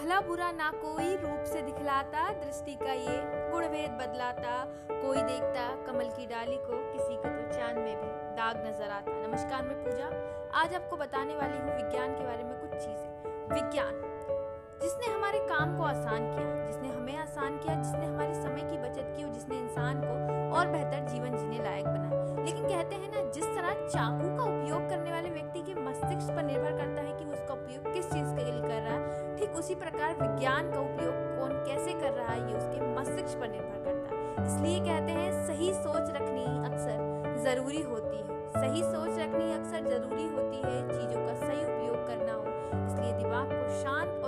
भला बुरा ना कोई रूप से दिखलाता, दृष्टि का ये गुण भेद बदलाता। कोई देखता कमल की डाली को किसी का तो चाँद में भी दाग नज़र आता। नमस्कार, मैं पूजा। आज आपको बताने वाली हूँ विज्ञान के बारे में कुछ चीज़ें। विज्ञान, जिसने हमारे काम को आसान किया, जिसने हमें आसान किया, जिसने हमारे समय की बचत की और जिसने इंसान को और बेहतर जीवन जीने लायक बनाया लेकिन कहते हैं ना, जिस तरह चाकू उसी प्रकार विज्ञान का उपयोग कौन कैसे कर रहा है, ये उसके मस्तिष्क पर निर्भर करता है। इसलिए कहते हैं, सही सोच रखनी अक्सर ज़रूरी होती है। सही सोच रखनी अक्सर ज़रूरी होती है, चीज़ों का सही उपयोग करना हो। इसलिए दिमाग को शांत